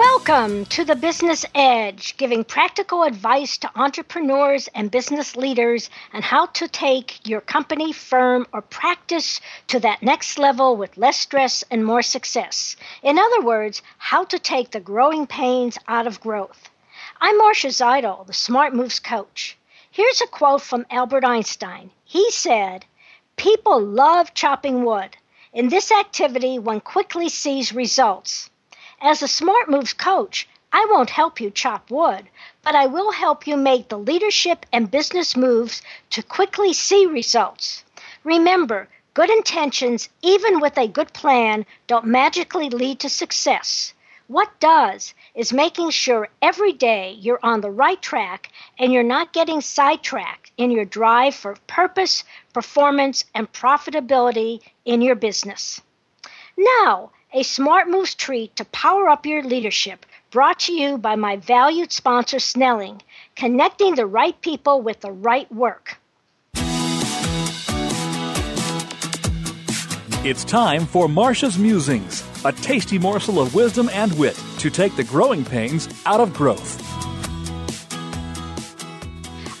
Welcome to the Business Edge, giving practical advice to entrepreneurs and business leaders on how to take your company, firm, or practice to that next level with less stress and more success. In other words, how to take the growing pains out of growth. I'm Marcia Zidle, the Smart Moves coach. Here's a quote from Albert Einstein. He said, People love chopping wood. In this activity, one quickly sees results. As a Smart Moves coach, I won't help you chop wood, but I will help you make the leadership and business moves to quickly see results. Remember, good intentions, even with a good plan, don't magically lead to success. What does is making sure every day you're on the right track and you're not getting sidetracked in your drive for purpose, performance, and profitability in your business. Now, a Smart Moves treat to power up your leadership, brought to you by my valued sponsor, Snelling, connecting the right people with the right work. It's time for Marcia's Musings, a tasty morsel of wisdom and wit to take the growing pains out of growth.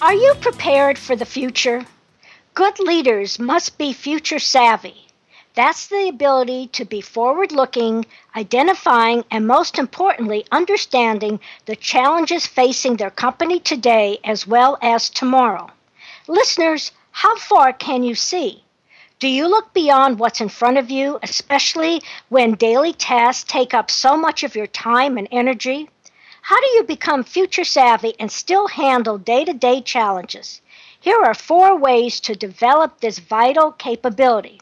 Are you prepared for the future? Good leaders must be future savvy. That's the ability to be forward looking, identifying, and most importantly, understanding the challenges facing their company today as well as tomorrow. Listeners, how far can you see? Do you look beyond what's in front of you, especially when daily tasks take up so much of your time and energy? How do you become future savvy and still handle day to day challenges? Here are four ways to develop this vital capability.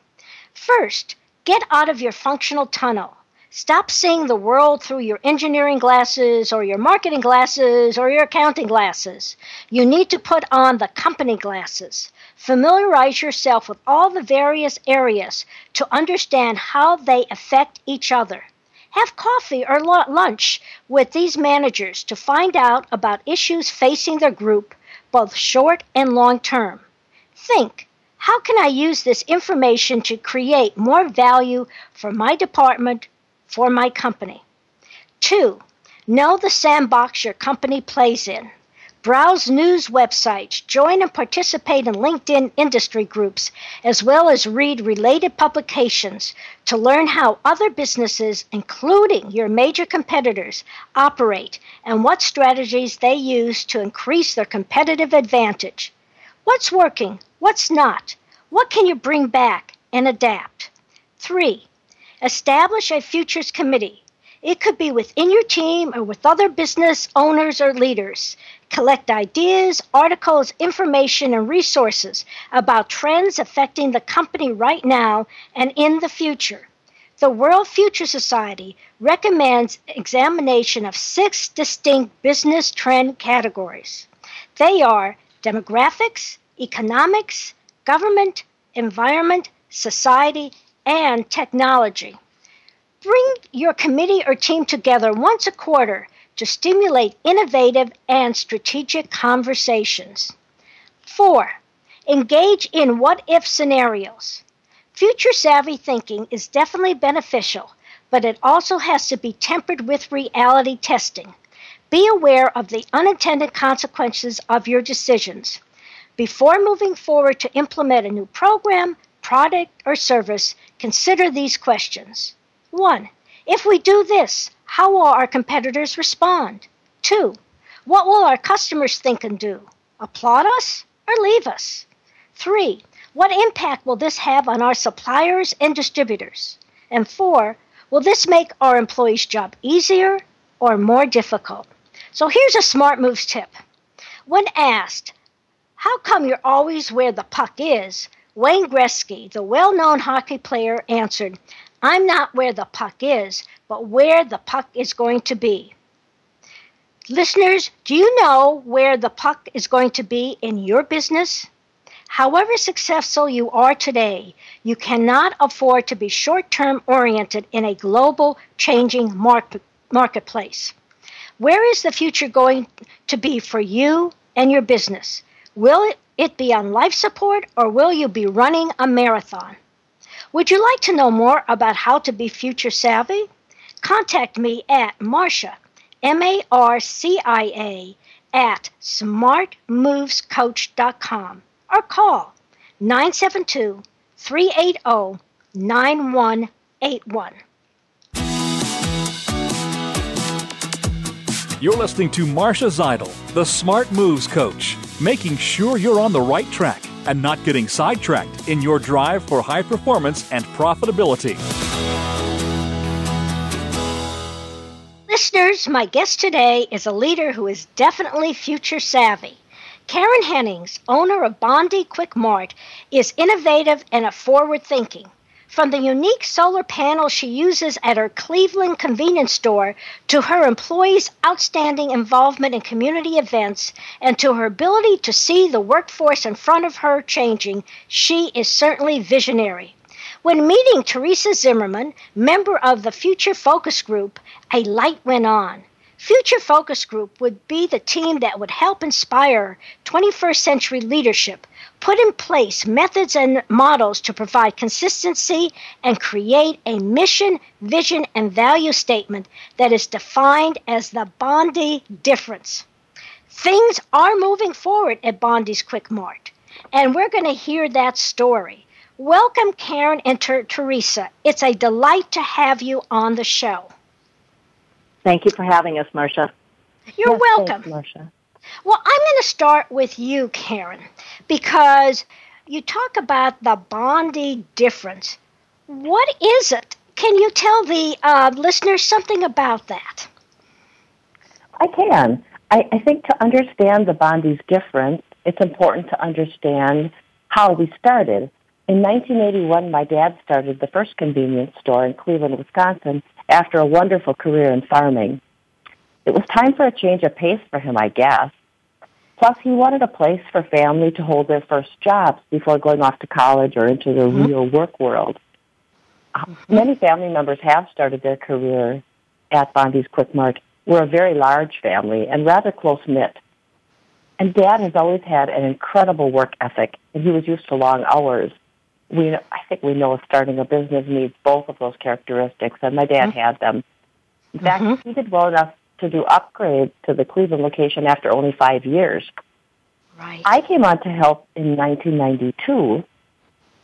First, get out of your functional tunnel. Stop seeing the world through your engineering glasses or your marketing glasses or your accounting glasses. You need to put on the company glasses. Familiarize yourself with all the various areas to understand how they affect each other. Have coffee or lunch with these managers to find out about issues facing their group, both short and long term. Think how can I use this information to create more value for my department, for my company? Two, know the sandbox your company plays in. Browse news websites, join and participate in LinkedIn industry groups, as well as read related publications to learn how other businesses, including your major competitors, operate and what strategies they use to increase their competitive advantage. What's working? What's not? What can you bring back and adapt? Three, establish a futures committee. It could be within your team or with other business owners or leaders. Collect ideas, articles, information, and resources about trends affecting the company right now and in the future. The World Future Society recommends examination of six distinct business trend categories. They are demographics, economics, government, environment, society, and technology. Bring your committee or team together once a quarter to stimulate innovative and strategic conversations. Four, engage in what if scenarios. Future savvy thinking is definitely beneficial, but it also has to be tempered with reality testing. Be aware of the unintended consequences of your decisions. Before moving forward to implement a new program, product or service, consider these questions. 1. If we do this, how will our competitors respond? 2. What will our customers think and do? Applaud us or leave us? 3. What impact will this have on our suppliers and distributors? And 4. Will this make our employees' job easier or more difficult? So here's a smart moves tip. When asked, how come you're always where the puck is? Wayne Gretzky, the well known hockey player, answered, I'm not where the puck is, but where the puck is going to be. Listeners, do you know where the puck is going to be in your business? However successful you are today, you cannot afford to be short term oriented in a global changing market, marketplace. Where is the future going to be for you and your business? Will it be on life support or will you be running a marathon? Would you like to know more about how to be future savvy? Contact me at Marcia, M A R C I A, at smartmovescoach.com or call 972 380 9181. You're listening to Marcia Zidle, the Smart Moves Coach, making sure you're on the right track and not getting sidetracked in your drive for high performance and profitability. Listeners, my guest today is a leader who is definitely future savvy. Karen Hennings, owner of Bonde Quik Mart, is innovative and a forward thinking. From the unique solar panel she uses at her Cleveland convenience store to her employees' outstanding involvement in community events and to her ability to see the workforce in front of her changing, she is certainly visionary. When meeting Theresa Zimmermann, member of the Future Focus Group, a light went on. Future Focus Group would be the team that would help inspire 21st century leadership, put in place methods and models to provide consistency, and create a mission, vision, and value statement that is defined as the Bonde difference. Things are moving forward at Bonde's Quik Mart, and we're going to hear that story. Welcome, Karen and Ter- Theresa. It's a delight to have you on the show. Thank you for having us, Marcia. You're yes, welcome. Thanks, Marcia. Well, I'm going to start with you, Karen, because you talk about the Bonde difference. What is it? Can you tell the uh, listeners something about that? I can. I, I think to understand the Bonde's difference, it's important to understand how we started. In 1981, my dad started the first convenience store in Cleveland, Wisconsin, after a wonderful career in farming. It was time for a change of pace for him, I guess. Plus, he wanted a place for family to hold their first jobs before going off to college or into the mm-hmm. real work world. Mm-hmm. Many family members have started their career at Bonde's Quik Mart. We're a very large family and rather close knit. And Dad has always had an incredible work ethic, and he was used to long hours. We, I think we know starting a business needs both of those characteristics, and my dad mm-hmm. had them. In fact, mm-hmm. he did well enough to do upgrades to the Cleveland location after only five years. Right. I came on to help in 1992,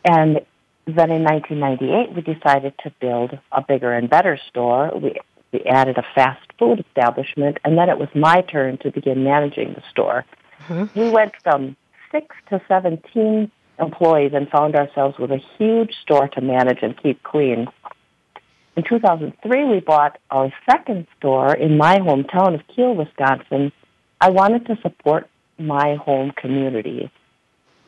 and then in 1998 we decided to build a bigger and better store. We we added a fast food establishment, and then it was my turn to begin managing the store. Mm-hmm. We went from six to 17 employees and found ourselves with a huge store to manage and keep clean. In 2003, we bought our second store in my hometown of Kiel, Wisconsin. I wanted to support my home community.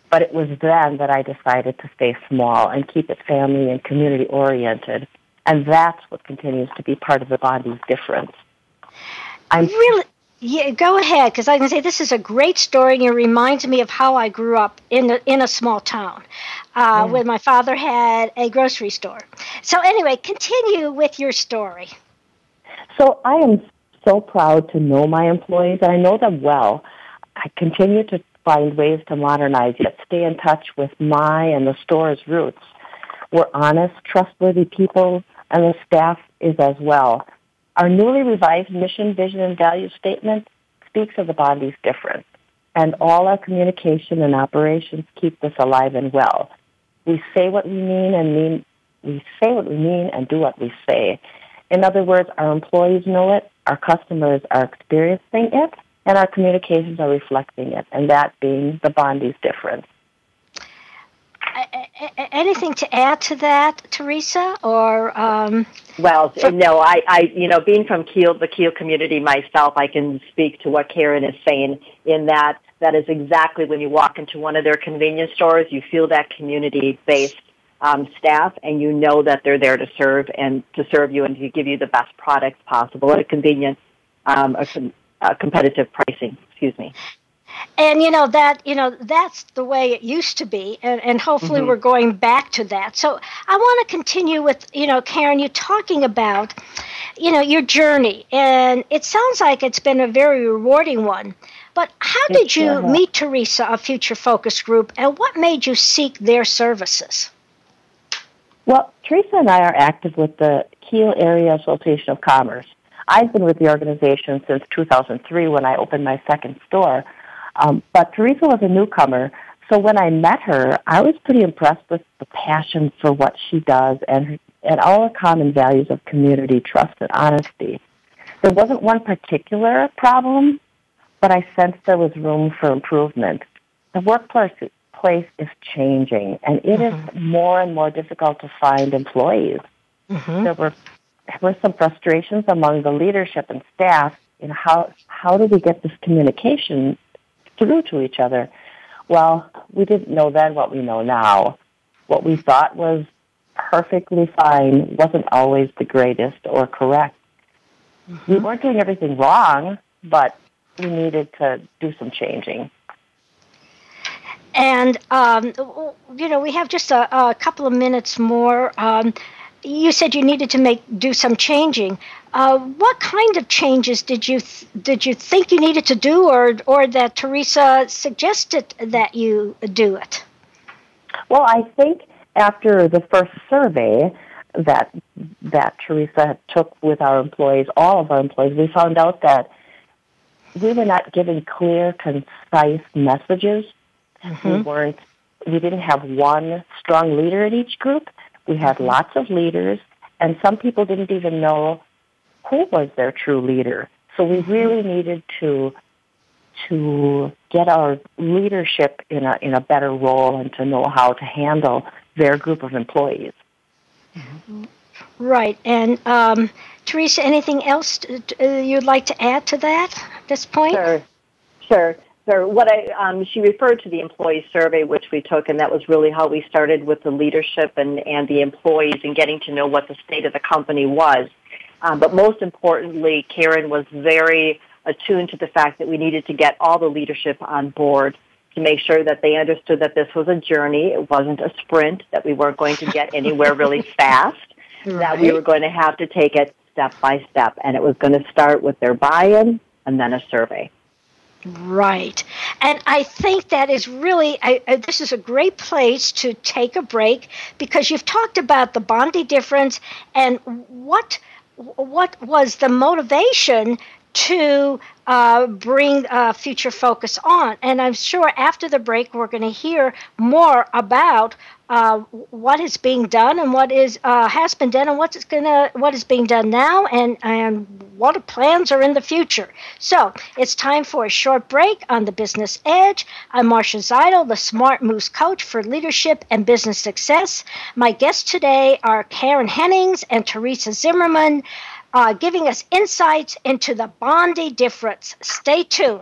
But it was then that I decided to stay small and keep it family and community oriented. And that's what continues to be part of the Bonde's difference. I'm really yeah, go ahead, because I can say this is a great story, and it reminds me of how I grew up in a, in a small town, uh, where my father had a grocery store. So anyway, continue with your story. So I am so proud to know my employees, and I know them well. I continue to find ways to modernize, yet stay in touch with my and the store's roots. We're honest, trustworthy people, and the staff is as well. Our newly revised mission, vision, and value statement speaks of the Bonde's difference, and all our communication and operations keep this alive and well. We say what we mean and mean we say what we mean and do what we say. In other words, our employees know it, our customers are experiencing it, and our communications are reflecting it, and that being the Bonde's difference. Anything to add to that, Theresa? Or um, well, for- no, I, I, you know, being from Kiel, the Kiel community myself, I can speak to what Karen is saying in that that is exactly when you walk into one of their convenience stores, you feel that community-based um, staff, and you know that they're there to serve and to serve you and to give you the best products possible at a convenient, um, a, a competitive pricing. Excuse me and you know that you know that's the way it used to be and, and hopefully mm-hmm. we're going back to that so i want to continue with you know karen you talking about you know your journey and it sounds like it's been a very rewarding one but how did you meet theresa of future focus group and what made you seek their services well theresa and i are active with the kiel area association of commerce I've been with the organization since 2003 when I opened my second store. Um, but Theresa was a newcomer, so when I met her, I was pretty impressed with the passion for what she does and and all the common values of community, trust, and honesty. There wasn't one particular problem, but I sensed there was room for improvement. The workplace place is changing, and it mm-hmm. is more and more difficult to find employees. Mm-hmm. There were there were some frustrations among the leadership and staff in how how do we get this communication through to each other. Well, we didn't know then what we know now. What we thought was perfectly fine wasn't always the greatest or correct. Mm-hmm. We weren't doing everything wrong, but we needed to do some changing. And, um, you know, we have just a, a couple of minutes more. Um, you said you needed to make do some changing. Uh, what kind of changes did you th- did you think you needed to do, or or that Theresa suggested that you do it? Well, I think after the first survey that that Theresa took with our employees, all of our employees, we found out that we were not giving clear, concise messages. Mm-hmm. We weren't. We didn't have one strong leader in each group. We had mm-hmm. lots of leaders, and some people didn't even know who was their true leader. So we mm-hmm. really needed to to get our leadership in a in a better role and to know how to handle their group of employees. Mm-hmm. Right, and um, Theresa, anything else you'd like to add to that at this point? Sure, sure. So what I um, she referred to the employee survey which we took, and that was really how we started with the leadership and and the employees and getting to know what the state of the company was. Um, but most importantly, Karen was very attuned to the fact that we needed to get all the leadership on board to make sure that they understood that this was a journey. It wasn't a sprint, that we weren't going to get anywhere really fast, right. that we were going to have to take it step by step. And it was going to start with their buy-in and then a survey. Right. And I think that is really, I, I, this is a great place to take a break because you've talked about the Bonde difference and what what was the motivation to uh, bring uh, future focus on. And I'm sure after the break, we're going to hear more about uh, what is being done and what is uh, has been done and what's gonna what is being done now and and what plans are in the future. So it's time for a short break on the Business Edge. I'm Marcia Zidle, the Smart Moves Coach for Leadership and Business Success. My guests today are Karen Hennings and Theresa Zimmermann uh, giving us insights into the Bonde difference. Stay tuned.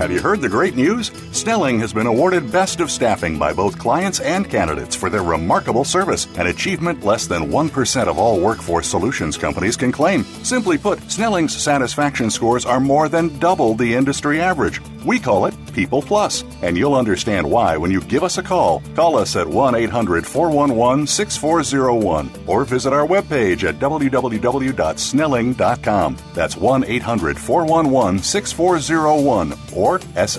Have you heard the great news? Snelling has been awarded Best of Staffing by both clients and candidates for their remarkable service, an achievement less than 1% of all workforce solutions companies can claim. Simply put, Snelling's satisfaction scores are more than double the industry average. We call it People Plus, and you'll understand why when you give us a call. Call us at 1 800 411 6401 or visit our webpage at www.snelling.com. That's 1 800 411 6401 or S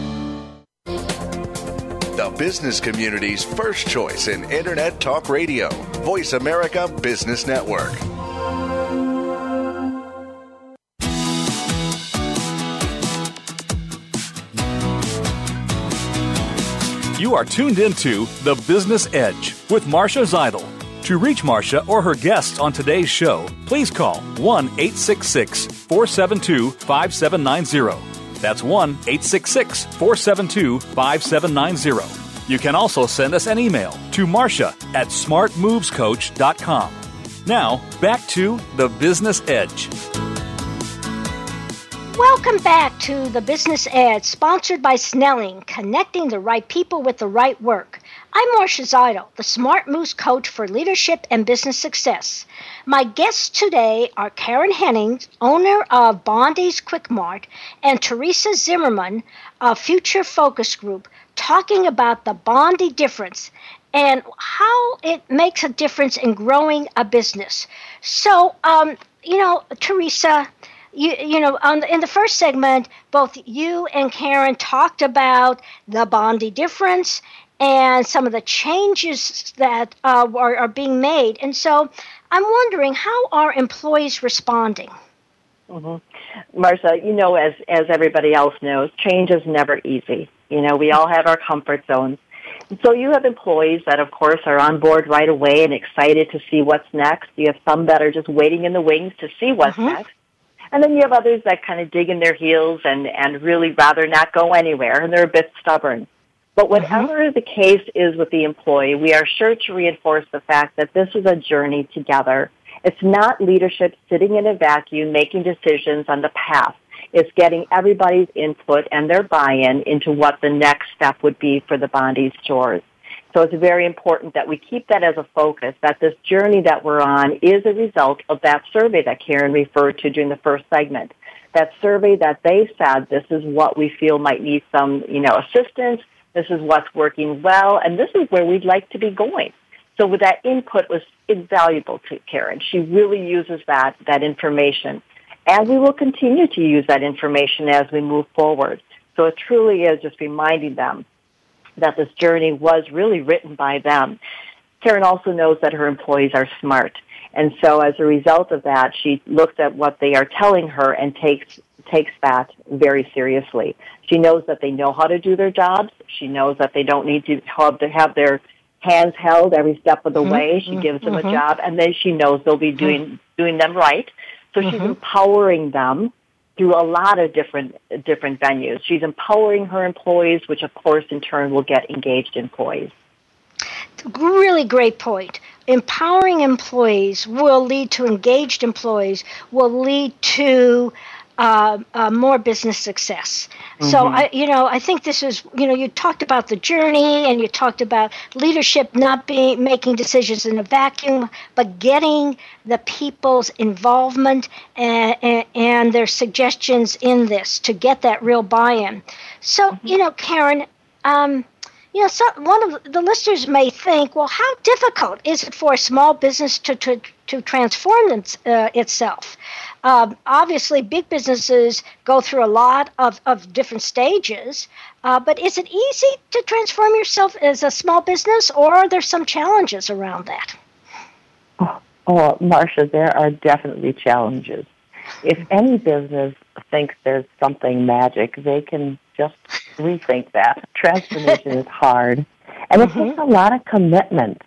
business community's first choice in Internet Talk Radio. Voice America Business Network. You are tuned into The Business Edge with Marcia Zidle. To reach Marcia or her guests on today's show, please call 1 866 472 5790 that's 1 866 472 5790. You can also send us an email to Marcia at smartmovescoach.com. Now, back to the Business Edge. Welcome back to the Business Edge, sponsored by Snelling, connecting the right people with the right work. I'm Marcia Zidle, the Smart Moves Coach for Leadership and Business Success. My guests today are Karen Hennings, owner of Bonde's Quik Mart, and Theresa Zimmermann of Future Focus Group, talking about the Bonde difference and how it makes a difference in growing a business. So, um, you know, Theresa, you, you know, the, in the first segment, both you and Karen talked about the Bonde difference and some of the changes that uh, are, are being made. And so I'm wondering how are employees responding? Mm-hmm. Marcia, you know, as, as everybody else knows, change is never easy. You know, we all have our comfort zones. So you have employees that, of course, are on board right away and excited to see what's next. You have some that are just waiting in the wings to see what's mm-hmm. next. And then you have others that kind of dig in their heels and, and really rather not go anywhere, and they're a bit stubborn. But mm-hmm. whatever mm-hmm. the case is with the employee, we are sure to reinforce the fact that this is a journey together. It's not leadership sitting in a vacuum making decisions on the path. It's getting everybody's input and their buy-in into what the next step would be for the Bonde stores. So it's very important that we keep that as a focus, that this journey that we're on is a result of that survey that Karen referred to during the first segment. That survey that they said this is what we feel might need some, you know, assistance this is what's working well, and this is where we'd like to be going. So with that input was invaluable to Karen. She really uses that, that information. And we will continue to use that information as we move forward. So it truly is just reminding them that this journey was really written by them. Karen also knows that her employees are smart. And so as a result of that, she looks at what they are telling her and takes takes that very seriously. She knows that they know how to do their jobs. She knows that they don't need to have, to have their hands held every step of the mm-hmm. way. She gives them mm-hmm. a job, and then she knows they'll be doing mm-hmm. doing them right. So she's mm-hmm. empowering them through a lot of different different venues. She's empowering her employees, which of course in turn will get engaged employees. Really great point. Empowering employees will lead to engaged employees, will lead to uh, uh, more business success. Mm-hmm. So I, you know, I think this is, you know, you talked about the journey and you talked about leadership not being making decisions in a vacuum, but getting the people's involvement and, and, and their suggestions in this to get that real buy-in. So, mm-hmm. you know, Karen. Um, you know, so one of the listeners may think, well, how difficult is it for a small business to to, to transform its, uh, itself? Um, obviously, big businesses go through a lot of, of different stages, uh, but is it easy to transform yourself as a small business, or are there some challenges around that? Oh, oh Marcia, there are definitely challenges. If any business thinks there's something magic, they can just rethink that. Transformation is hard, and it mm-hmm. takes a lot of commitment.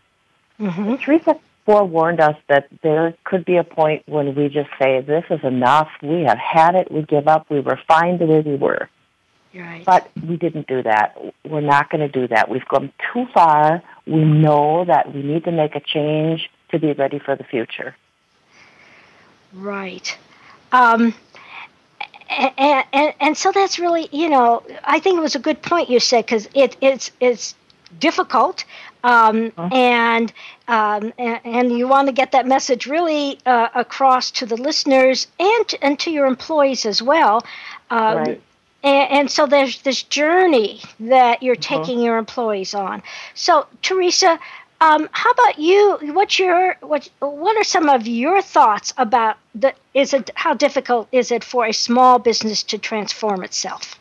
Mm-hmm. Theresa forewarned us that there could be a point when we just say, this is enough, we have had it, we give up, we were fine the way we were. Right. But we didn't do that. We're not going to do that. We've gone too far. We know that we need to make a change to be ready for the future. Right. Um, and, and, and so that's really, you know, I think it was a good point you said because it, it's, it's difficult um, and, um, and, and you want to get that message really uh, across to the listeners and to, and to your employees as well. Um, right. And, and, so there's this journey that you're uh-huh. taking your employees on. So Theresa, um, how about you? What's your what? What are some of your thoughts about the? Is it how difficult is it for a small business to transform itself?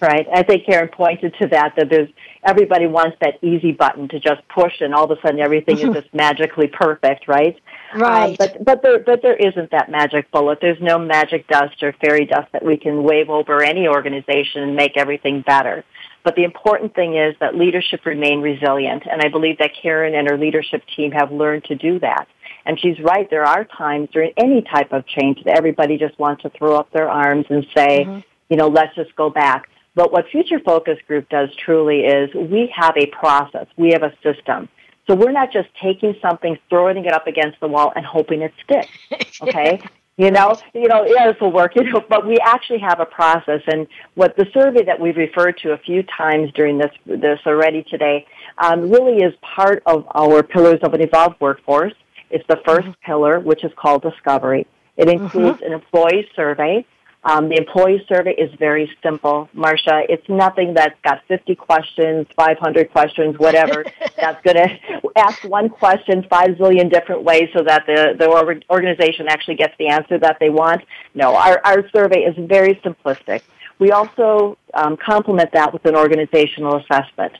Right. I think Karen pointed to that. That there's everybody wants that easy button to just push and all of a sudden everything is just magically perfect, right? Right. Um, but but there but there isn't that magic bullet. There's no magic dust or fairy dust that we can wave over any organization and make everything better. But the important thing is that leadership remain resilient, and I believe that Karen and her leadership team have learned to do that. And she's right. There are times during any type of change that everybody just wants to throw up their arms and say, mm-hmm. you know, let's just go back. But what Future Focus Group does truly is we have a process. We have a system. So we're not just taking something, throwing it up against the wall and hoping it sticks. Okay? You know, you know, yeah, this will work, you know, but we actually have a process. And what the survey that we've referred to a few times during this, this already today, um, really is part of our pillars of an evolved workforce. It's the 1st mm-hmm. pillar, which is called discovery. It includes mm-hmm. an employee survey, um, the employee survey is very simple, Marcia. It's nothing that's got 50 questions, 500 questions, whatever. that's going to ask one question five zillion different ways so that the, the organization actually gets the answer that they want. No, our, our survey is very simplistic. We also um, complement that with an organizational assessment.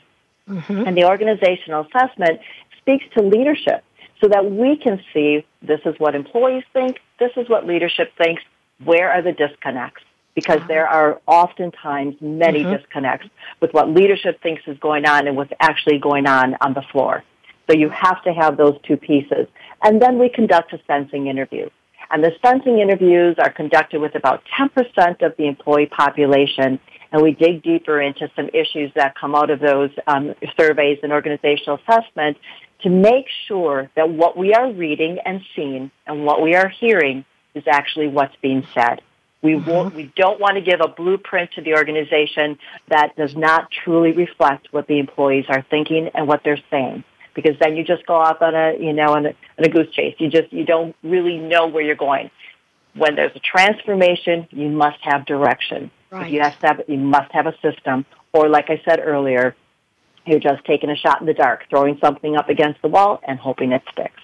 Mm-hmm. And the organizational assessment speaks to leadership so that we can see this is what employees think, this is what leadership thinks, where are the disconnects? Because uh-huh. there are oftentimes many mm-hmm. disconnects with what leadership thinks is going on and what's actually going on on the floor. So you have to have those two pieces. And then we conduct a sensing interview. And the sensing interviews are conducted with about 10% of the employee population. And we dig deeper into some issues that come out of those um, surveys and organizational assessment to make sure that what we are reading and seeing and what we are hearing is actually what's being said. We, mm-hmm. won't, we don't want to give a blueprint to the organization that does not truly reflect what the employees are thinking and what they're saying. Because then you just go off on a, you know, on a, on a goose chase. You just, you don't really know where you're going. When there's a transformation, you must have direction. Right. You, have to have, you must have a system. Or like I said earlier, you're just taking a shot in the dark, throwing something up against the wall and hoping it sticks.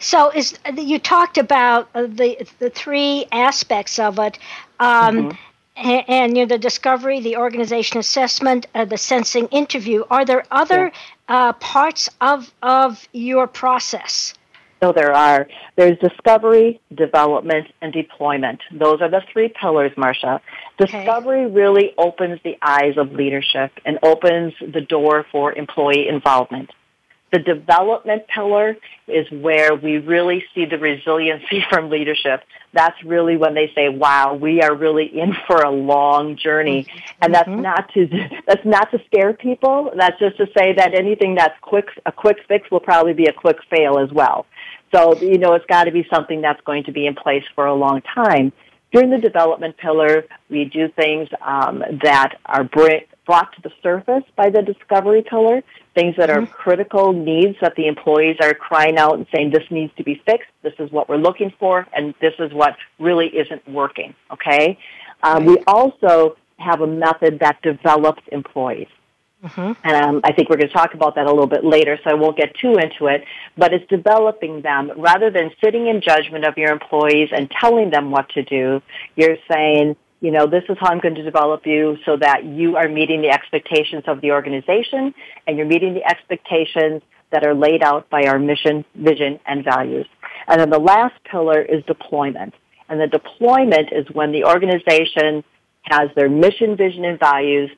So is you talked about uh, the the three aspects of it. Um, mm-hmm. And, and you know, the discovery, the organization assessment, uh, the sensing interview. Are there other yeah. uh, parts of of your process? No, there are. There's discovery, development, and deployment. Those are the three pillars, Marcia. Discovery okay. really opens the eyes of leadership and opens the door for employee involvement. The development pillar is where we really see the resiliency from leadership. That's really when they say, wow, we are really in for a long journey. Mm-hmm. And that's mm-hmm. not to, that's not to scare people. That's just to say that anything that's quick, a quick fix will probably be a quick fail as well. So, you know, it's got to be something that's going to be in place for a long time. During the development pillar, we do things um, that are brought to the surface by the discovery pillar, things that are mm-hmm. critical needs that the employees are crying out and saying, this needs to be fixed, this is what we're looking for, and this is what really isn't working, okay? Um. We also have a method that develops employees. Mm-hmm. And um, I think we're going to talk about that a little bit later, so I won't get too into it. But it's developing them rather than sitting in judgment of your employees and telling them what to do. You're saying, you know, this is how I'm going to develop you so that you are meeting the expectations of the organization and you're meeting the expectations that are laid out by our mission, vision, and values. And then the last pillar is deployment. And the deployment is when the organization has their mission, vision, and values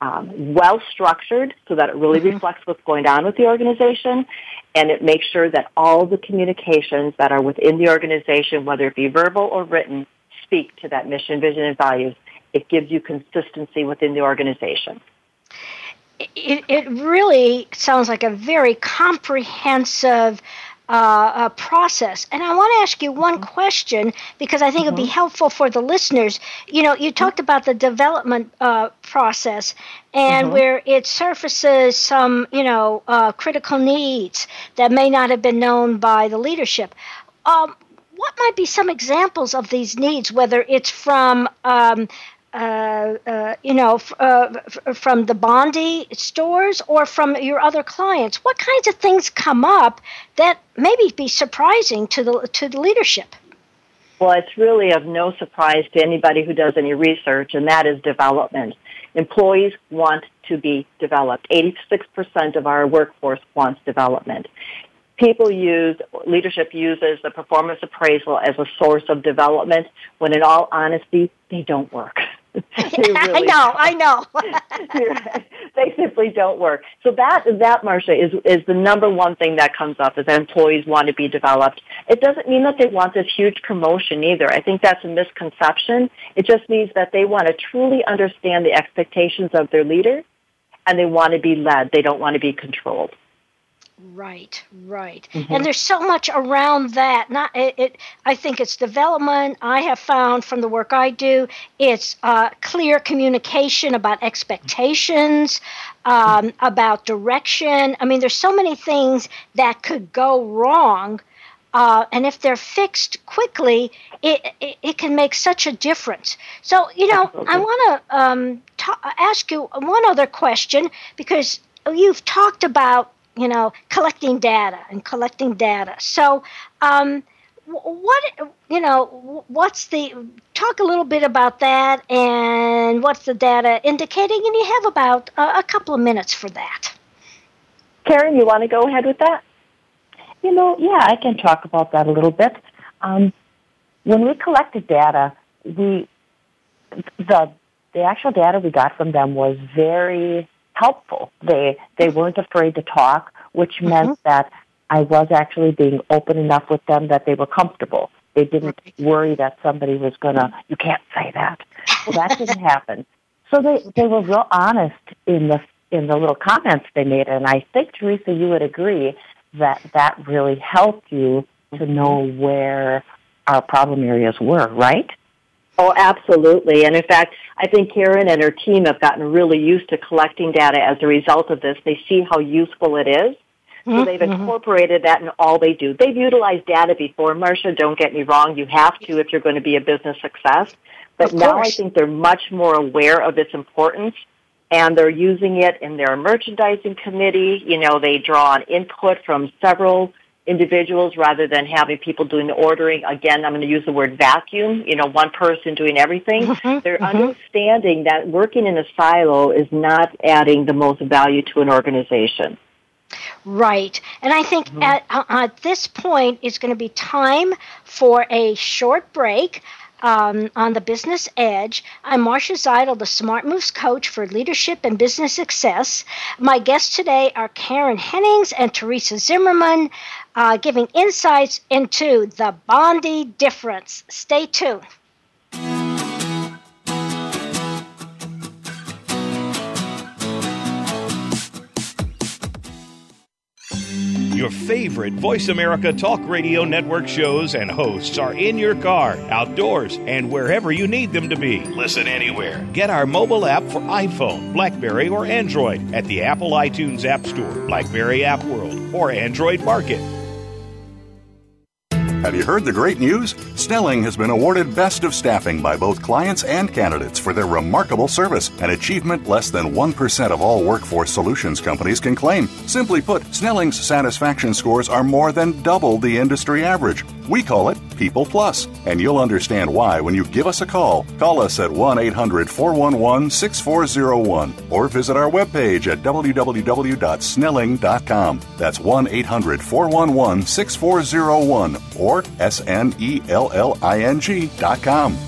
um, well structured so that it really mm-hmm. reflects what's going on with the organization and it makes sure that all the communications that are within the organization, whether it be verbal or written, speak to that mission, vision, and values. It gives you consistency within the organization. It, it really sounds like a very comprehensive uh, process. And I want to ask you one mm-hmm. question because I think mm-hmm. it would be helpful for the listeners. You know, you talked about the development uh, process and mm-hmm. where it surfaces some, you know, uh, critical needs that may not have been known by the leadership. Um, what might be some examples of these needs, whether it's from um, uh, uh, you know, f- uh, f- from the Bonde stores or from your other clients? What kinds of things come up that maybe be surprising to the to the leadership? Well, it's really of no surprise to anybody who does any research, and that is development. Employees want to be developed. 86% of our workforce wants development people use, leadership uses the performance appraisal as a source of development when in all honesty, they don't work. really I know, I know. they simply don't work. So that, that, Marcia, is, is the number one thing that comes up is that employees want to be developed. It doesn't mean that they want this huge promotion either. I think that's a misconception. It just means that they want to truly understand the expectations of their leader and they want to be led. They don't want to be controlled. Right, right. Mm-hmm. And there's so much around that. Not it, it, I think it's development. I have found from the work I do, it's uh, clear communication about expectations, um, about direction. I mean, there's so many things that could go wrong. Uh, and if they're fixed quickly, it, it, it, can make such a difference. So, you know, Absolutely. I want to um, ask you one other question because you've talked about you know, collecting data and collecting data. So, um, what you know, what's the talk a little bit about that and what's the data indicating? And you have about a, a couple of minutes for that. Karen, you want to go ahead with that? You know, yeah, I can talk about that a little bit. Um, when we collected data, we the the actual data we got from them was very helpful. They they weren't afraid to talk, which mm-hmm. meant that I was actually being open enough with them that they were comfortable. They didn't worry that somebody was gonna. You can't say that. Well, that didn't happen. So they they were real honest in the in the little comments they made, and I think Theresa, you would agree that that really helped you to know where our problem areas were, right? Oh, absolutely. And in fact, I think Karen and her team have gotten really used to collecting data as a result of this. They see how useful it is. So mm-hmm. they've mm-hmm. incorporated that in all they do. They've utilized data before, Marcia. Don't get me wrong. You have to if you're going to be a business success. But now I think they're much more aware of its importance and they're using it in their merchandising committee. You know, they draw on input from several individuals rather than having people doing the ordering. Again, I'm going to use the word vacuum, you know, one person doing everything. Mm-hmm, They're mm-hmm. understanding that working in a silo is not adding the most value to an organization. Right. And I think mm-hmm. at, uh, at this point, it's going to be time for a short break um, on the Business Edge. I'm Marcia Zidle, the Smart Moves coach for leadership and business success. My guests today are Karen Hennings and Theresa Zimmermann, uh, giving insights into the Bonde difference. Stay tuned. Your favorite Voice America Talk Radio Network shows and hosts are in your car, outdoors, and wherever you need them to be. Listen anywhere. Get our mobile app for iPhone, Blackberry, or Android at the Apple iTunes App Store, Blackberry App World, or Android Market. Have you heard the great news? Snelling has been awarded Best of Staffing by both clients and candidates for their remarkable service, an achievement less than 1% of all workforce solutions companies can claim. Simply put, Snelling's satisfaction scores are more than double the industry average. We call it People Plus, and you'll understand why when you give us a call. Call us at 1 800 411 6401 or visit our webpage at www.snelling.com. That's 1 800 411 6401 or S N E L L I N G.com.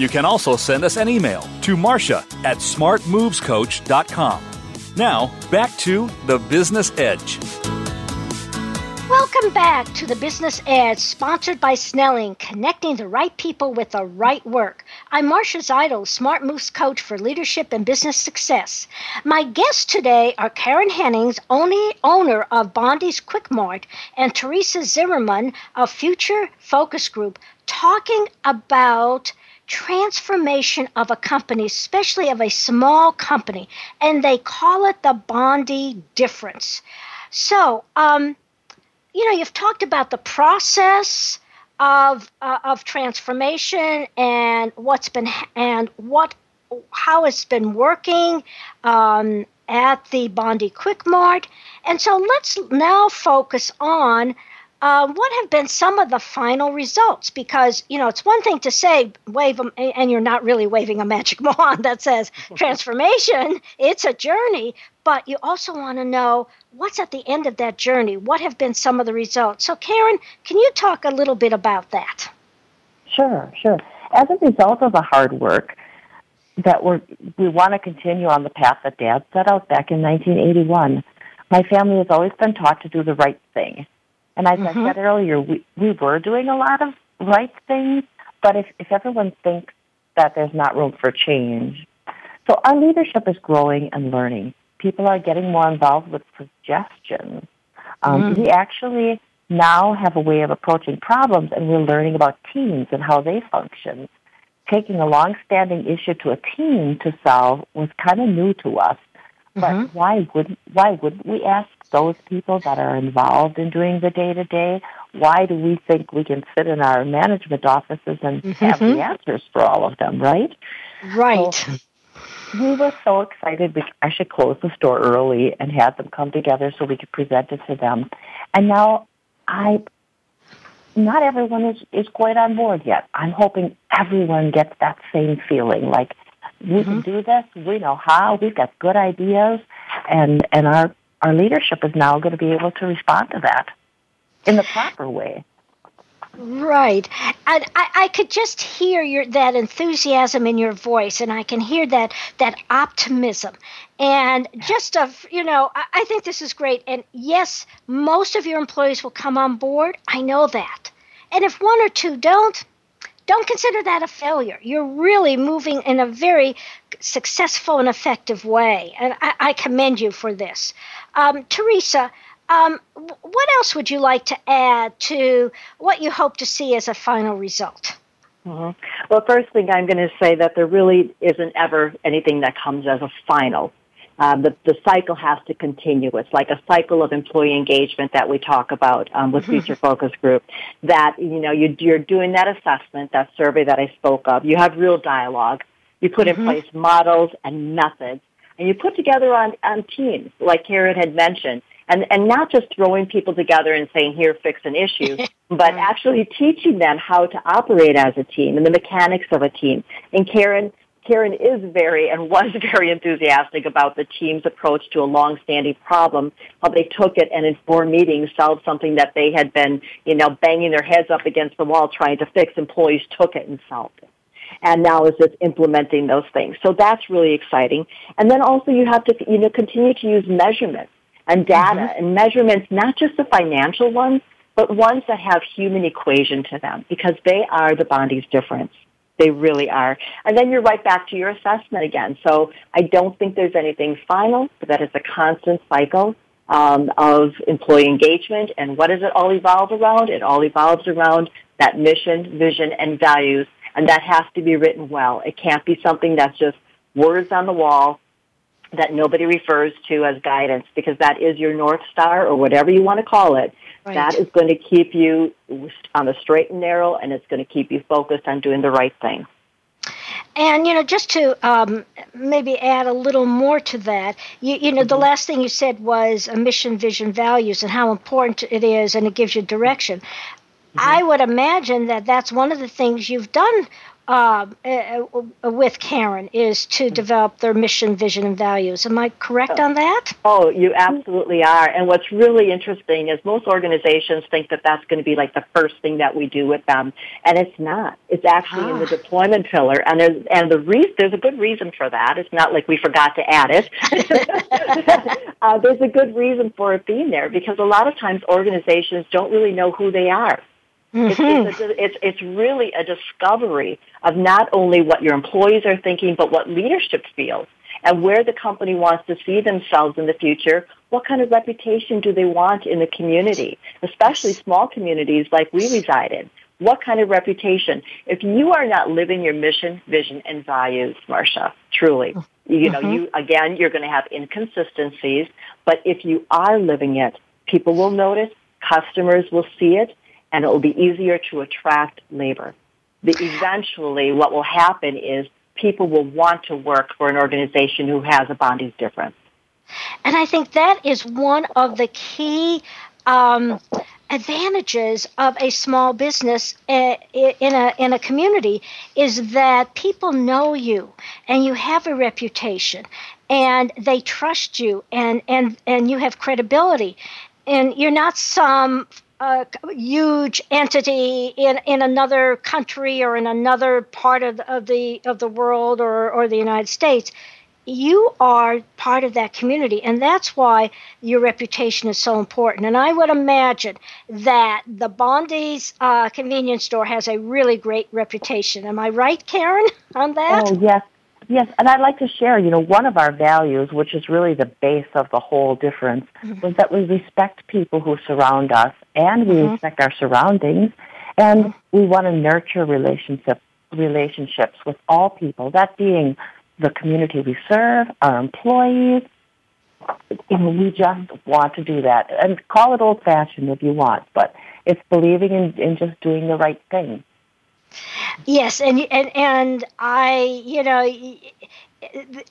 You can also send us an email to Marcia at smartmovescoach.com. Now, back to The Business Edge. Welcome back to the Business Edge, sponsored by Snelling, connecting the right people with the right work. I'm Marcia Zidle, Smart Moves Coach for Leadership and Business Success. My guests today are Karen Hennings, owner of Bonde's Quik Mart, and Theresa Zimmermann of Future Focus Group, talking about transformation of a company, especially of a small company, and they call it the Bonde difference. So, um, you know, you've talked about the process of uh, of transformation and what's been and what how it's been working um, at the Bonde Quik Mart, and so let's now focus on. Uh, what have been some of the final results? Because you know it's one thing to say wave and you're not really waving a magic wand that says transformation. It's a journey, but you also want to know what's at the end of that journey. What have been some of the results? So, Karen, can you talk a little bit about that? Sure, sure. As a result of the hard work that we're, we want to continue on the path that Dad set out back in 1981, my family has always been taught to do the right thing. And as mm-hmm. I said earlier, we, we were doing a lot of right things, but if, if everyone thinks that there's not room for change, so our leadership is growing and learning. People are getting more involved with suggestions. Um, mm. We actually now have a way of approaching problems, and we're learning about teams and how they function. Taking a long-standing issue to a team to solve was kind of new to us. But mm-hmm. why would why wouldn't we ask those people that are involved in doing the day to day? Why do we think we can sit in our management offices and mm-hmm. have the answers for all of them? Right. Right. So, we were so excited. We actually closed the store early and had them come together so we could present it to them. And now I, not everyone is, is quite on board yet. I'm hoping everyone gets that same feeling like we mm-hmm. can do this. We know how. We've got good ideas, and and our our leadership is now going to be able to respond to that in the proper way. Right. And I, I could just hear your that enthusiasm in your voice and I can hear that that optimism. And just of you know, I, I think this is great. And yes, most of your employees will come on board. I know that. And if one or two don't, don't consider that a failure. You're really moving in a very successful and effective way. And I, I commend you for this. Um, Theresa, um, what else would you like to add to what you hope to see as a final result? Mm-hmm. Well, first thing I'm going to say that there really isn't ever anything that comes as a final. Um, the, the cycle has to continue. It's like a cycle of employee engagement that we talk about um, with mm-hmm. Future Focus Group. That you know you, you're doing that assessment, that survey that I spoke of. You have real dialogue. You put mm-hmm. in place models and methods, and you put together on, on teams, like Karen had mentioned and and not just throwing people together and saying here fix an issue but actually teaching them how to operate as a team and the mechanics of a team and karen karen is very and was very enthusiastic about the team's approach to a long-standing problem how they took it and in four meetings solved something that they had been you know banging their heads up against the wall trying to fix employees took it and solved it and now is just implementing those things. So that's really exciting. And then also you have to, you know, continue to use measurements and data mm-hmm. and measurements, not just the financial ones, but ones that have human equation to them because they are the Bonde's difference. They really are. And then you're right back to your assessment again. So I don't think there's anything final, but that is a constant cycle um, of employee engagement. And what does it all evolve around? It all evolves around that mission, vision, and values. And that has to be written well. It can't be something that's just words on the wall that nobody refers to as guidance because that is your North Star or whatever you want to call it. Right. That is going to keep you on the straight and narrow and it's going to keep you focused on doing the right thing. And you know, just to um, maybe add a little more to that, you, you know, mm-hmm. the last thing you said was a mission, vision, values, and how important it is, and it gives you direction. Mm-hmm. I would imagine that that's one of the things you've done uh, uh, with Karen is to hmm. develop their mission, vision, and values. Am I correct on that? Oh, you absolutely are. And what's really interesting is most organizations think that that's going to be like the first thing that we do with them, and it's not. It's actually ah. in the ah. deployment pillar, and there's and the re- there's a good reason for that. It's not like we forgot to add it. uh, there's a good reason for it being there because a lot of times organizations don't really know who they are. Mm-hmm. It's, it's, it's, it's really a discovery of not only what your employees are thinking, but what leadership feels and where the company wants to see themselves in the future. What kind of reputation do they want in the community, especially small communities like we reside in? What kind of reputation? If you are not living your mission, vision, and values, Marcia, truly, you know, mm-hmm. you again, you're going to have inconsistencies. But if you are living it, people will notice, customers will see it, and it will be easier to attract labor. Eventually, what will happen is people will want to work for an organization who has a bonding difference. And I think that is one of the key um, advantages of a small business uh, in a in a community is that people know you and you have a reputation and they trust you and and and you have credibility and you're not some a huge entity in, in another country or in another part of the, of the of the world or, or the United States, you are part of that community, and that's why your reputation is so important. And I would imagine that the Bonde's uh, convenience store has a really great reputation. Am I right, Karen, on that? Oh yes, Yes, and I'd like to share, you know, one of our values, which is really the base of the whole difference, mm-hmm. was that we respect people who surround us and we mm-hmm. respect our surroundings and mm-hmm. we want to nurture relationships relationships with all people, that being the community we serve, our employees. You know, we just want to do that. And call it old fashioned if you want, but it's believing in, in just doing the right thing. Yes, and and and I, you know,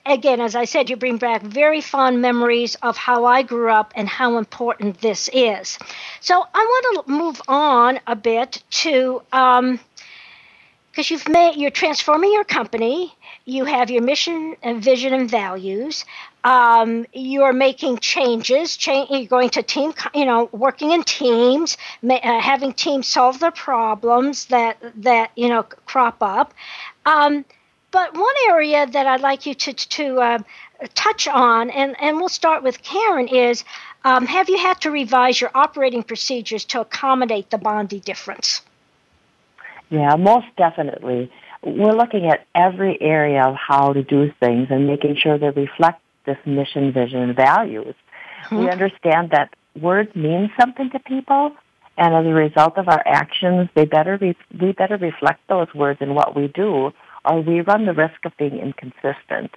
again, as I said, you bring back very fond memories of how I grew up and how important this is. So I want to move on a bit to. Um, because you've made you're transforming your company. You have your mission and vision and values. Um, you're making changes. Change, you're going to team, you know, working in teams, ma- uh, having teams solve the problems that that you know crop up. Um, but one area that I'd like you to to uh, touch on, and and we'll start with Karen, is um, have you had to revise your operating procedures to accommodate the Bonde difference? Yeah, most definitely. We're looking at every area of how to do things and making sure they reflect this mission, vision, and values. Mm-hmm. We understand that words mean something to people, and as a result of our actions, they better re- we better reflect those words in what we do, or we run the risk of being inconsistent.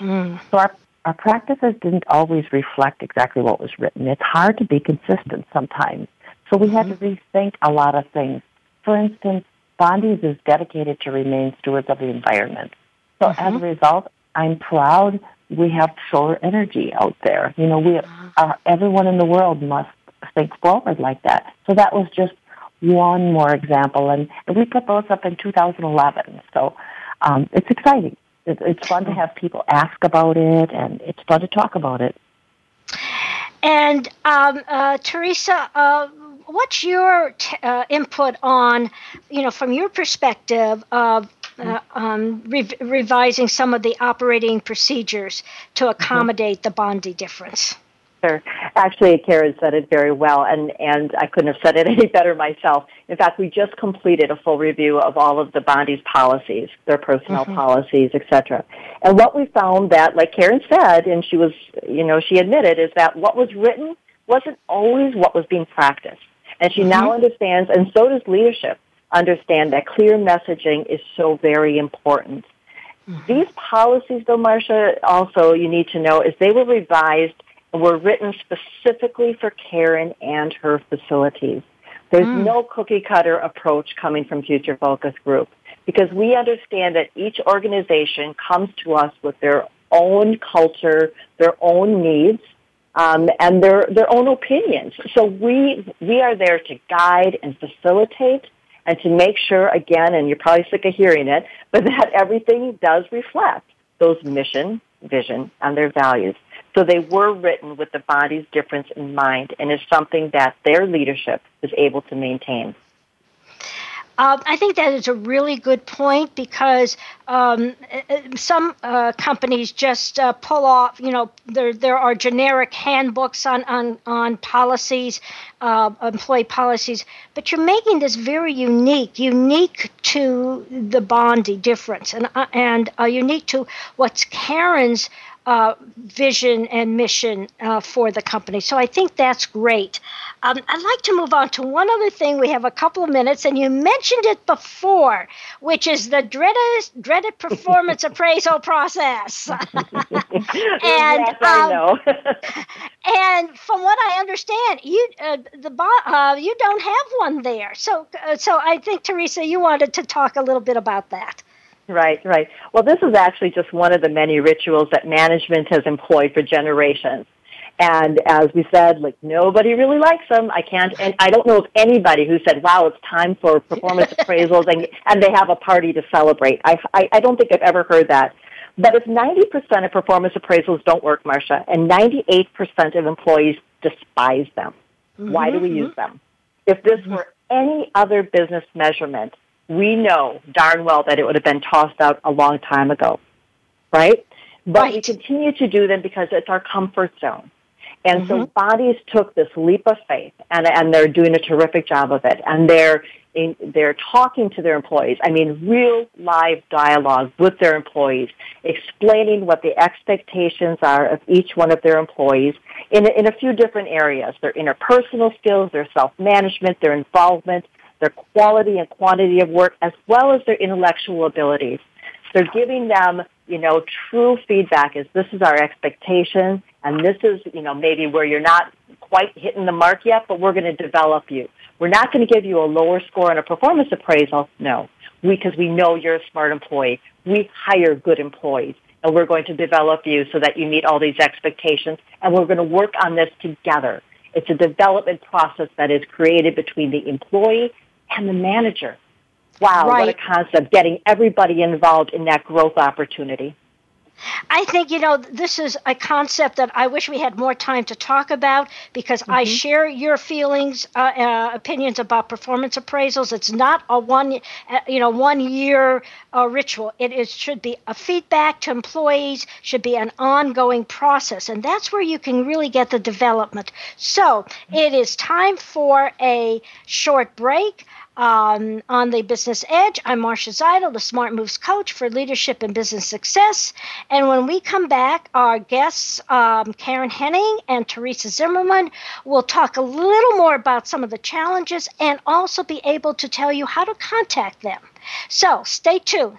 Mm. So our our practices didn't always reflect exactly what was written. It's hard to be consistent sometimes. So we had to mm-hmm. rethink a lot of things. For instance, Bonde's is dedicated to remain stewards of the environment. So mm-hmm. as a result, I'm proud we have solar energy out there. You know, we uh, everyone in the world must think forward like that. So that was just one more example, and, and we put those up in 2011. So um, it's exciting. It, it's fun to have people ask about it, and it's fun to talk about it. And um, uh, Theresa, uh, what's your t- uh, input on, you know, from your perspective of uh, um, re- revising some of the operating procedures to accommodate the Bonde difference? Sure. Actually, Karen said it very well, and, and I couldn't have said it any better myself. In fact, we just completed a full review of all of the Bonde's policies, their personnel mm-hmm. policies, etc. And what we found that, like Karen said, and she was, you know, she admitted, is that what was written wasn't always what was being practiced. And she mm-hmm. now understands, and so does leadership, understand that clear messaging is so very important. Mm-hmm. These policies, though, Marcia, also you need to know, is they were revised and were written specifically for Karen and her facilities. There's mm. no cookie cutter approach coming from Future Focus Group because we understand that each organization comes to us with their own culture, their own needs, um, and their their own opinions. So we we are there to guide and facilitate and to make sure again, and you're probably sick of hearing it, but that everything does reflect those mission, vision, and their values. So they were written with the Bonde's difference in mind and is something that their leadership is able to maintain. Um, I think that is a really good point because um, uh, some uh, companies just uh, pull off. You know, there there are generic handbooks on on on policies, uh, employee policies, but you're making this very unique, unique to the Bonde difference, and uh, and uh, unique to what's Karen's uh, vision and mission uh, for the company. So I think that's great. Um, I'd like to move on to one other thing. We have a couple of minutes, and you mentioned it before, which is the dreaded, dreaded performance appraisal process. and yes, um, and from what I understand, you uh, the uh, you don't have one there. So uh, so I think Theresa, you wanted to talk a little bit about that. Right, right. Well, this is actually just one of the many rituals that management has employed for generations. And as we said, like nobody really likes them. I can't, and I don't know of anybody who said, "Wow, it's time for performance appraisals," and and they have a party to celebrate. I, I I don't think I've ever heard that. But if ninety percent of performance appraisals don't work, Marcia, and ninety-eight percent of employees despise them, mm-hmm. why do we mm-hmm. use them? If this mm-hmm. were any other business measurement, we know darn well that it would have been tossed out a long time ago, right? But right. we continue to do them because it's our comfort zone. And mm-hmm. so Bonde's took this leap of faith and, and they're doing a terrific job of it. And they're, in, they're talking to their employees. I mean, real live dialogue with their employees, explaining what the expectations are of each one of their employees in in a few different areas. Their interpersonal skills, their self-management, their involvement, their quality and quantity of work, as well as their intellectual abilities. They're giving them, you know, true feedback is this is our expectation and this is, you know, maybe where you're not quite hitting the mark yet, but we're going to develop you. We're not going to give you a lower score on a performance appraisal. No. Because we, we know you're a smart employee. We hire good employees and we're going to develop you so that you meet all these expectations and we're going to work on this together. It's a development process that is created between the employee and the manager. Wow, right. what a concept, getting everybody involved in that growth opportunity. I think, you know, this is a concept that I wish we had more time to talk about because mm-hmm. I share your feelings, uh, uh, opinions about performance appraisals. It's not a one, uh, you know, one year uh, ritual. It is, should be a feedback to employees, should be an ongoing process. And that's where you can really get the development. So it is time for a short break. Um, on the Business Edge, I'm Marcia Zidle, the Smart Moves coach for leadership and business success. And when we come back, our guests, um, Karen Henning and Theresa Zimmermann, will talk a little more about some of the challenges and also be able to tell you how to contact them. So stay tuned.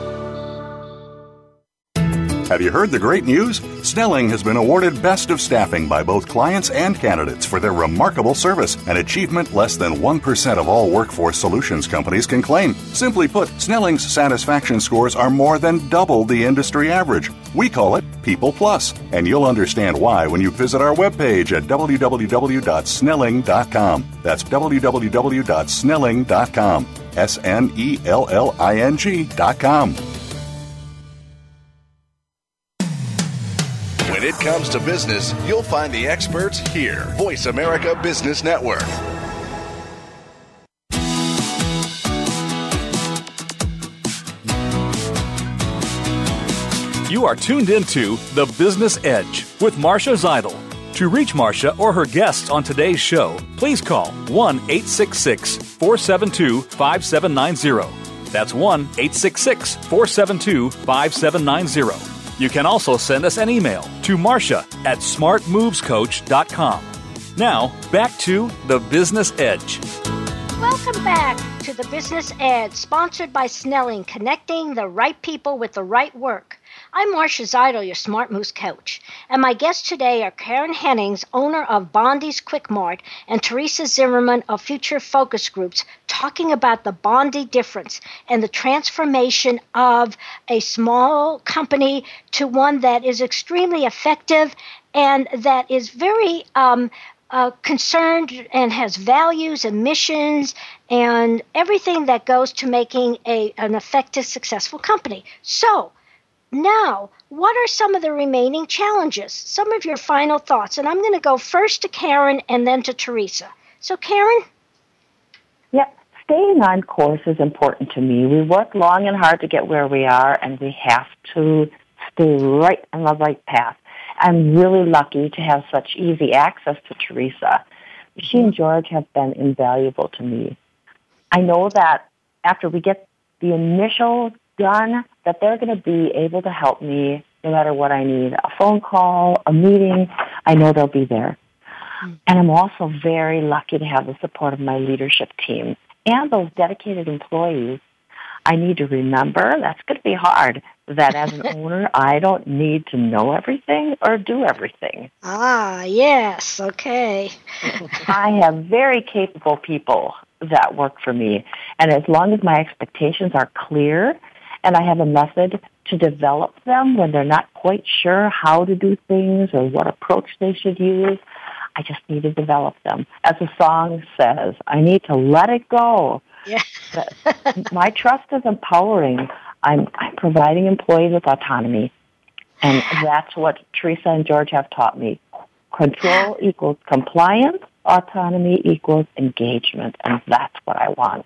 Have you heard the great news? Snelling has been awarded Best of Staffing by both clients and candidates for their remarkable service, an achievement less than 1% of all workforce solutions companies can claim. Simply put, Snelling's satisfaction scores are more than double the industry average. We call it People Plus, and you'll understand why when you visit our webpage at www.snelling.com. That's www.snelling.com. S N E L L I N G.com. When it comes to business, you'll find the experts here. Voice America Business Network. You are tuned into The Business Edge with Marcia Zidle. To reach Marcia or her guests on today's show, please call 1 866 472 5790. That's 1 866 472 5790. You can also send us an email to Marcia at smartmovescoach.com. Now, back to The Business Edge. Welcome back to The Business Edge, sponsored by Snelling, connecting the right people with the right work. I'm Marcia Zidle, your Smart Moves coach, and my guests today are Karen Hennings, owner of Bonde's Quik Mart, and Theresa Zimmermann of Future Focus Groups, talking about the Bonde difference and the transformation of a small company to one that is extremely effective and that is very um, uh, concerned and has values and missions and everything that goes to making a, an effective, successful company. So, now, what are some of the remaining challenges? Some of your final thoughts. And I'm going to go first to Karen and then to Theresa. So, Karen? Yep. Staying on course is important to me. We work long and hard to get where we are, and we have to stay right on the right path. I'm really lucky to have such easy access to Theresa. She and George have been invaluable to me. I know that after we get the initial done, that they're going to be able to help me no matter what I need. A phone call, a meeting, I know they'll be there. And I'm also very lucky to have the support of my leadership team and those dedicated employees. I need to remember, that's going to be hard, that as an owner, I don't need to know everything or do everything. Ah, yes, okay. I have very capable people that work for me. And as long as my expectations are clear and I have a method to develop them when they're not quite sure how to do things or what approach they should use. I just need to develop them. As the song says, I need to let it go. Yeah. My trust is empowering. I'm, I'm providing employees with autonomy. And that's what Theresa and George have taught me. Control equals compliance, autonomy equals engagement, and that's what I want.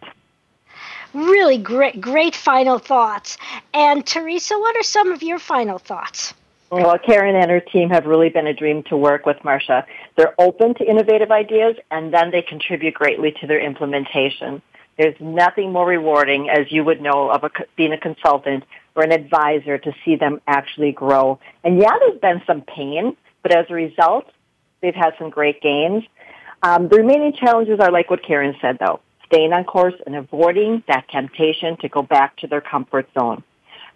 Really great, great final thoughts. And Theresa, what are some of your final thoughts? Well, Karen and her team have really been a dream to work with, Marcia. They're open to innovative ideas and then they contribute greatly to their implementation. There's nothing more rewarding, as you would know, of a, being a consultant or an advisor to see them actually grow. And yeah, there's been some pain, but as a result, they've had some great gains. Um, the remaining challenges are like what Karen said, though, staying on course and avoiding that temptation to go back to their comfort zone.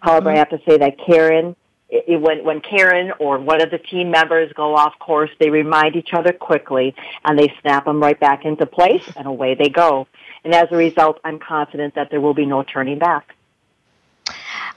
However, mm-hmm. I have to say that Karen, it, when, when Karen or one of the team members go off course, they remind each other quickly and they snap them right back into place and away they go. And as a result, I'm confident that there will be no turning back.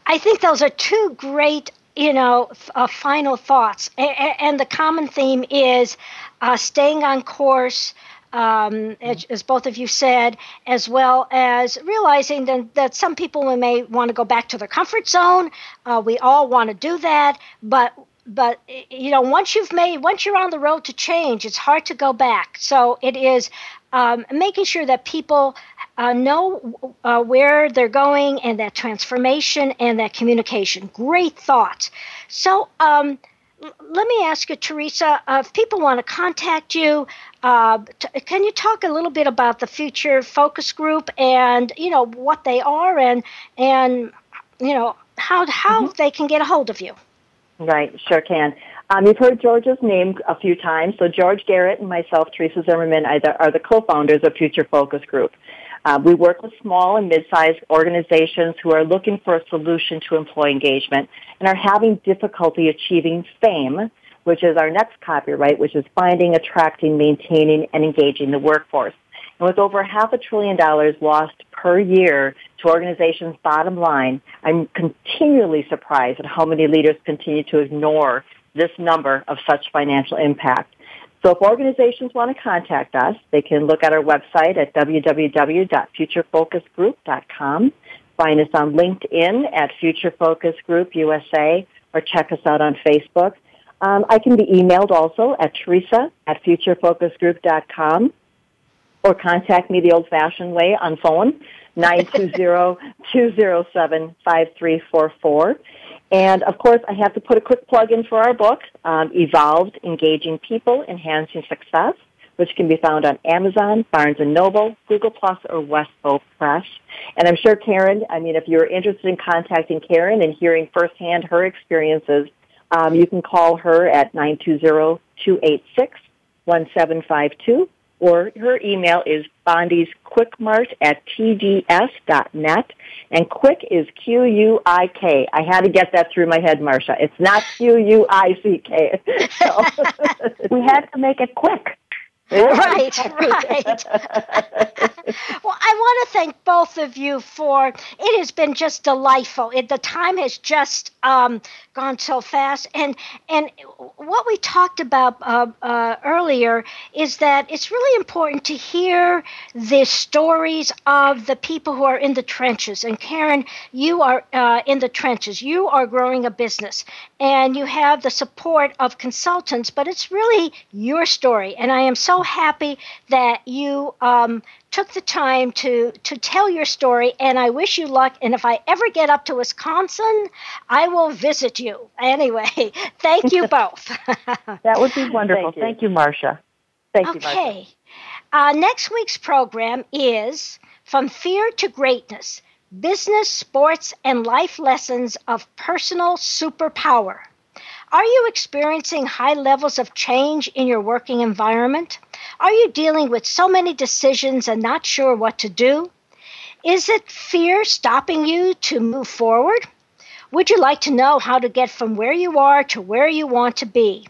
I think those are two great, you know, uh, final thoughts. and the common theme is uh, staying on course, um, as, as, both of you said, as well as realizing that, that some people may want to go back to their comfort zone. Uh, we all want to do that, but but you know once you've made once you're on the road to change it's hard to go back so it is um, making sure that people uh, know uh, where they're going and that transformation and that communication. Great thought So, um, let me ask you, Theresa, uh, if people want to contact you, uh, t- can you talk a little bit about the Future Focus Group and you know what they are and and you know how how mm-hmm. they can get a hold of you? Right, sure can. Um, you've heard George's name a few times. So George Garrett and myself, Theresa Zimmermann, are the, are the co-founders of Future Focus Group. Uh, we work with small and mid-sized organizations who are looking for a solution to employee engagement and are having difficulty achieving FAME, which is our next copyright, which is finding, attracting, maintaining, and engaging the workforce. And with over half a trillion dollars lost per year to organizations' bottom line, I'm continually surprised at how many leaders continue to ignore this number of such financial impact. So if organizations want to contact us, they can look at our website at www.futurefocusgroup.com, find us on LinkedIn at Future Focus Group USA, or check us out on Facebook. Um, I can be emailed also at theresa at futurefocusgroup.com or contact me the old-fashioned way on phone, 920-207-5344. And of course, I have to put a quick plug in for our book, um, Evolved, Engaging People, Enhancing Success, which can be found on Amazon, Barnes & Noble, Google Plus, or Westbow Press. And I'm sure Karen, I mean, if you're interested in contacting Karen and hearing firsthand her experiences, um, you can call her at 920-286-1752 or her email is bondiesquickmart at tds.net. And quick is Q-U-I-K. I had to get that through my head, Marcia. It's not Q-U-I-C-K. So we had to make it quick. right, right. well, I want to thank both of you for it has been just delightful. It, the time has just um, gone so fast, and and what we talked about uh, uh, earlier is that it's really important to hear the stories of the people who are in the trenches. And Karen, you are uh, in the trenches. You are growing a business, and you have the support of consultants, but it's really your story. And I am so happy that you um, took the time to to tell your story and I wish you luck. And if I ever get up to Wisconsin I will visit you. Anyway thank you both. That would be wonderful. Thank you, thank you Marcia. Thank okay. you okay. Uh, next week's program is from fear to greatness business sports and life lessons of personal superpower are you experiencing high levels of change in your working environment? Are you dealing with so many decisions and not sure what to do? Is it fear stopping you to move forward? Would you like to know how to get from where you are to where you want to be?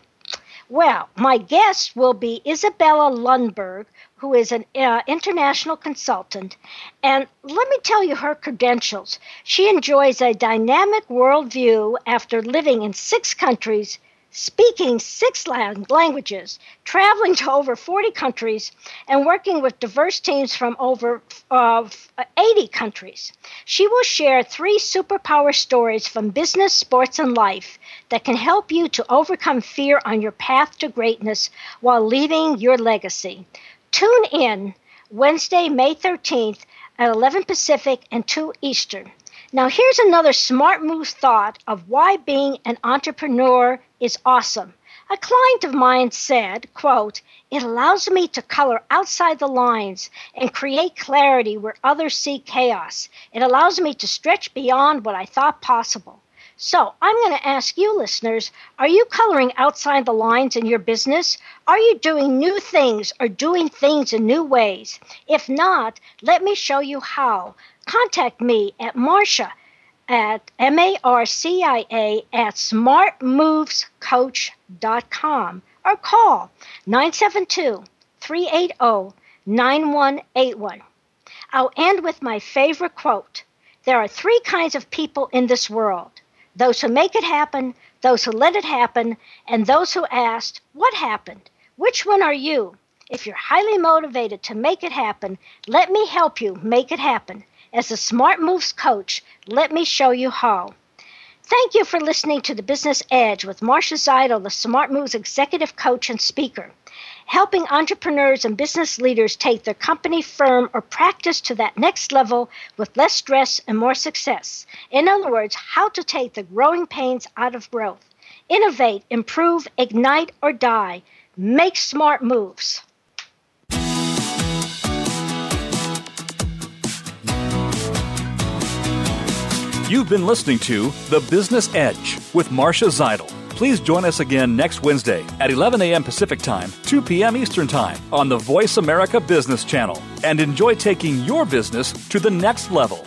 Well, my guest will be Isabella Lundberg, who is an uh, international consultant. And let me tell you her credentials. She enjoys a dynamic worldview after living in six countries speaking six languages, traveling to over 40 countries, and working with diverse teams from over uh, 80 countries. She will share three superpower stories from business, sports, and life that can help you to overcome fear on your path to greatness while leaving your legacy. Tune in Wednesday, May 13th at 11 Pacific and 2 Eastern. Now, here's another smart move thought of why being an entrepreneur is awesome. A client of mine said, quote, it allows me to color outside the lines and create clarity where others see chaos. It allows me to stretch beyond what I thought possible. So I'm going to ask you, listeners, are you coloring outside the lines in your business? Are you doing new things or doing things in new ways? If not, let me show you how contact me at Marcia at M-A-R-C-I-A at smartmovescoach.com or call 972-380-9181. I'll end with my favorite quote. There are three kinds of people in this world. Those who make it happen, those who let it happen, and those who asked, what happened? Which one are you? If you're highly motivated to make it happen, let me help you make it happen. As a Smart Moves coach, let me show you how. Thank you for listening to the Business Edge with Marcia Zidle, the Smart Moves executive coach and speaker, helping entrepreneurs and business leaders take their company, firm, or practice to that next level with less stress and more success. In other words, how to take the growing pains out of growth. Innovate, improve, ignite, or die. Make smart moves. You've been listening to The Business Edge with Marcia Zidle. Please join us again next Wednesday at 11 a.m. Pacific Time, 2 p.m. Eastern Time on the Voice America Business Channel and enjoy taking your business to the next level.